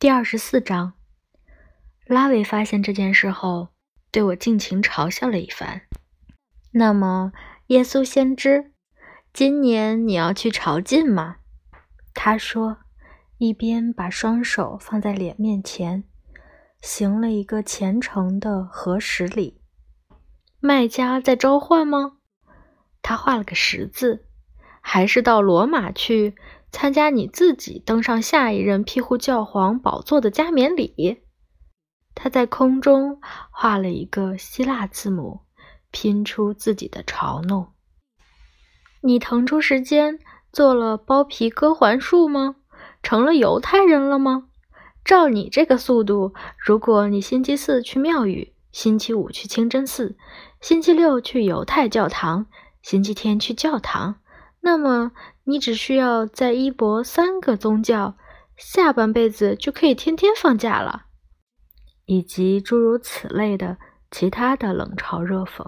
第二十四章，拉维发现这件事后，对我尽情嘲笑了一番。那么，耶稣先知，今年你要去朝觐吗？他说，一边把双手放在脸面前，行了一个虔诚的合十礼。卖家在召唤吗？他画了个十字。还是到罗马去？参加你自己登上下一任庇护教皇宝座的加冕礼。他在空中画了一个希腊字母，拼出自己的嘲弄。你腾出时间做了包皮割环术吗？成了犹太人了吗？照你这个速度，如果你星期四去庙宇，星期五去清真寺，星期六去犹太教堂，星期天去教堂。那么，你只需要在一博三个宗教，下半辈子就可以天天放假了，以及诸如此类的其他的冷嘲热讽。